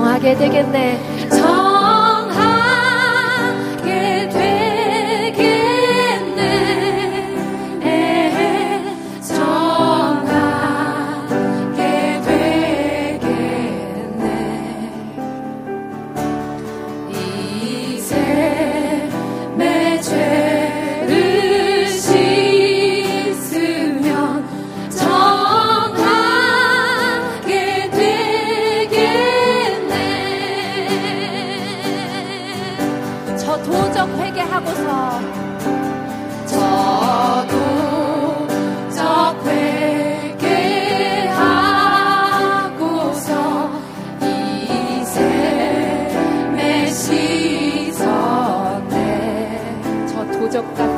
정하게 되겠네. 적다.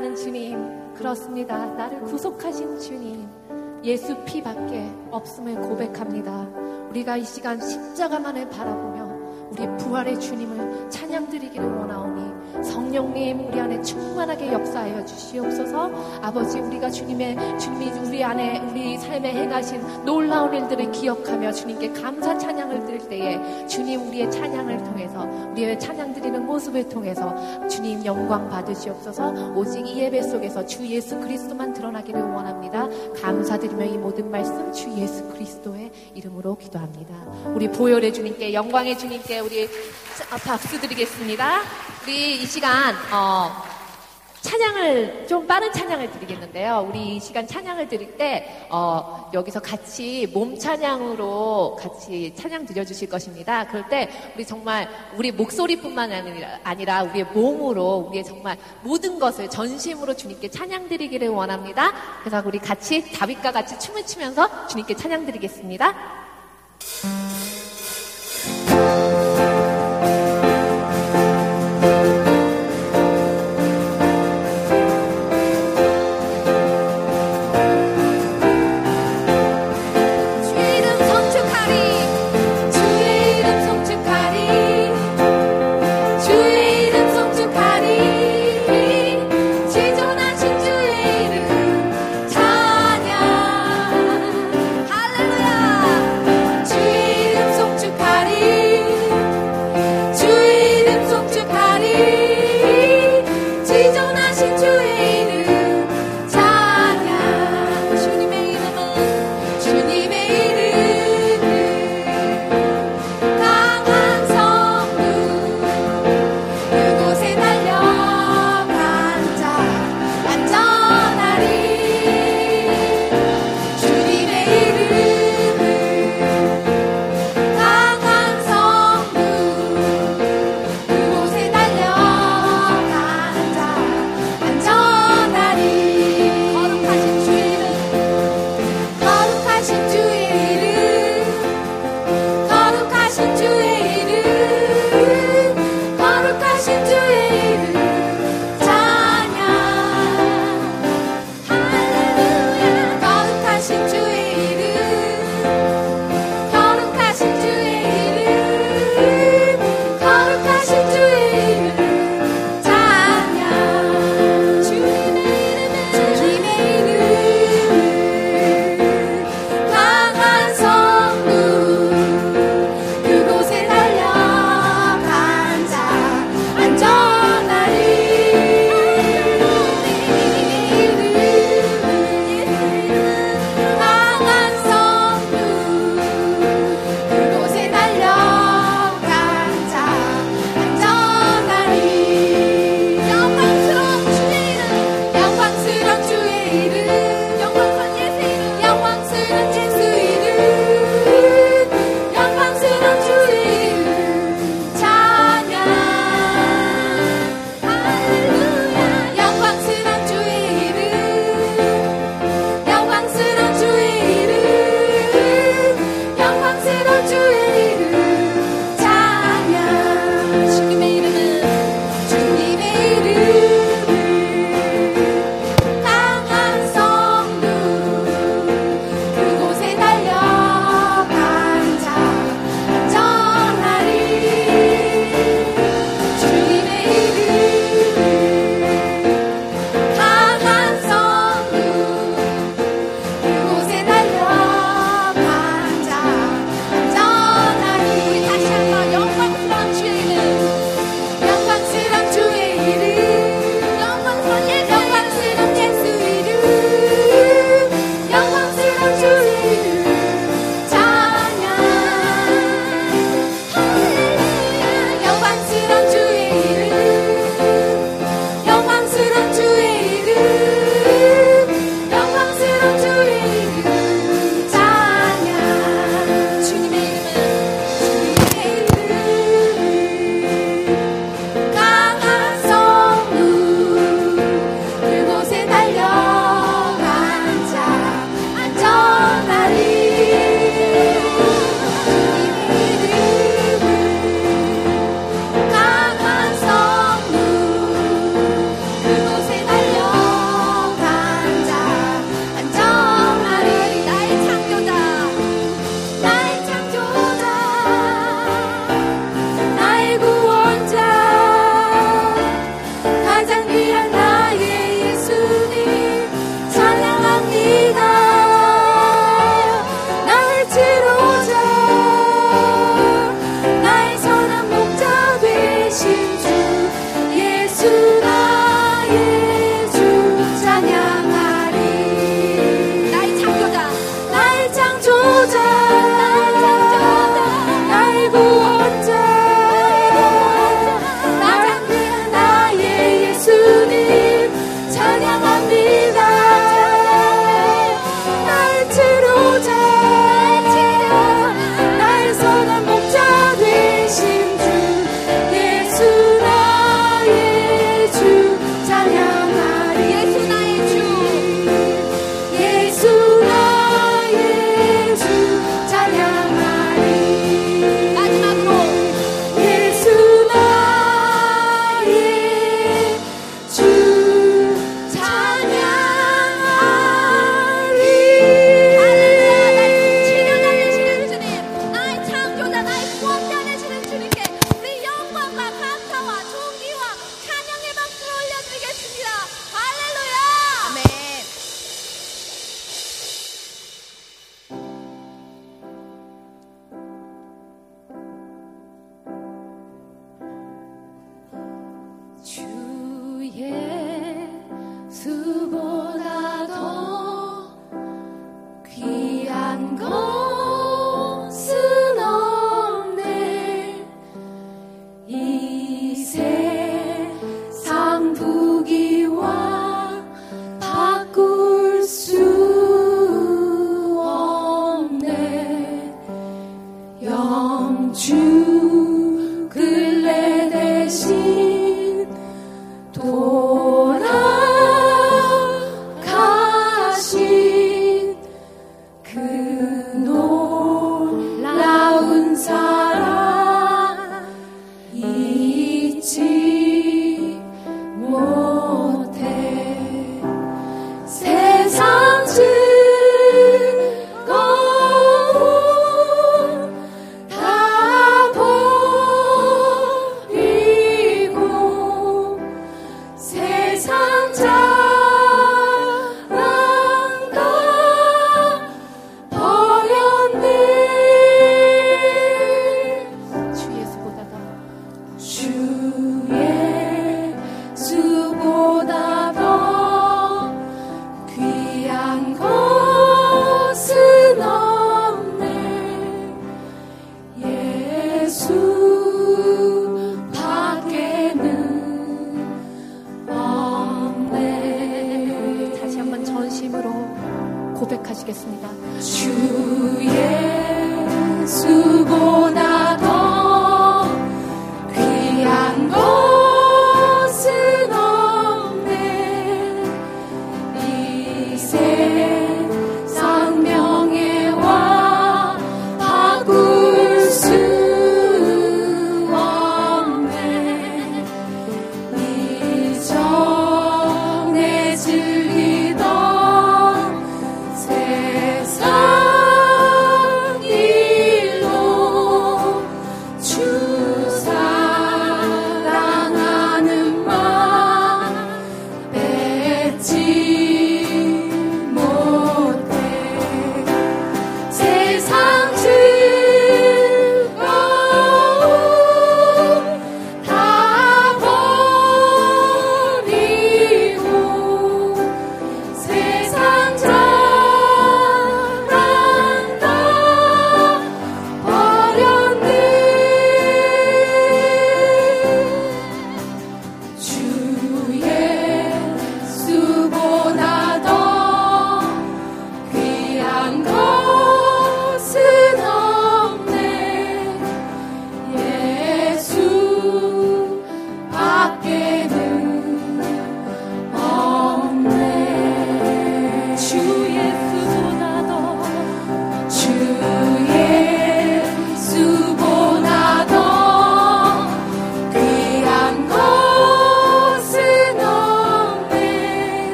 사랑하는 주님, 그렇습니다. 나를 구속하신 주님, 예수 피 밖에 없음을 고백합니다. 우리가 이 시간 십자가만을 바라보며 우리 부활의 주님을 찬양드리기를 원하오니 성령님 우리 안에 충만하게 역사하여 주시옵소서. 아버지 우리가 주님의 주님이 우리 안에 우리 삶에 행하신 놀라운 일들을 기억하며 주님께 감사 찬양을 드릴 때에 주님 우리의 찬양을 통해서 우리의 찬양 드리는 모습을 통해서 주님 영광 받으시옵소서. 오직 이 예배 속에서 주 예수 그리스도만 드러나기를 원합니다. 감사드리며 이 모든 말씀 주 예수 그리스도의 이름으로 기도합니다. 우리 보혈의 주님께 영광의 주님께 우리 박수 드리겠습니다 우리 이 시간 어, 찬양을 좀 빠른 찬양을 드리겠는데요. 우리 이 시간 찬양을 드릴 때 어, 여기서 같이 몸 찬양으로 같이 찬양 드려주실 것입니다. 그럴 때 우리 정말 우리 목소리뿐만 아니라, 아니라 우리의 몸으로 우리의 정말 모든 것을 전심으로 주님께 찬양 드리기를 원합니다. 그래서 우리 같이 다윗과 같이 춤을 추면서 주님께 찬양 드리겠습니다.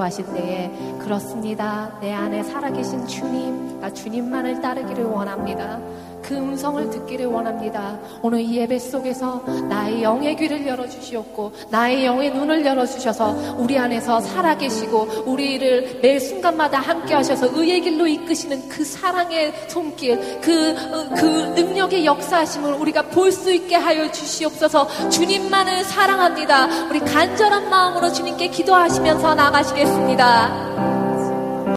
기도하실 때에 그렇습니다. 내 안에 살아계신 주님, 나 주님만을 따르기를 원합니다. 그 음성을 듣기를 원합니다. 오늘 이 예배 속에서 나의 영의 귀를 열어주시옵고 나의 영의 눈을 열어주셔서 우리 안에서 살아계시고 우리를 매 순간마다 함께 하셔서 의의 길로 이끄시는 그 사랑의 손길, 그, 그 능력의 역사하심을 우리가 볼 수 있게 하여 주시옵소서 주님만을 사랑합니다. 우리 간절한 마음으로 주님께 기도하시면서 나가시겠습니다.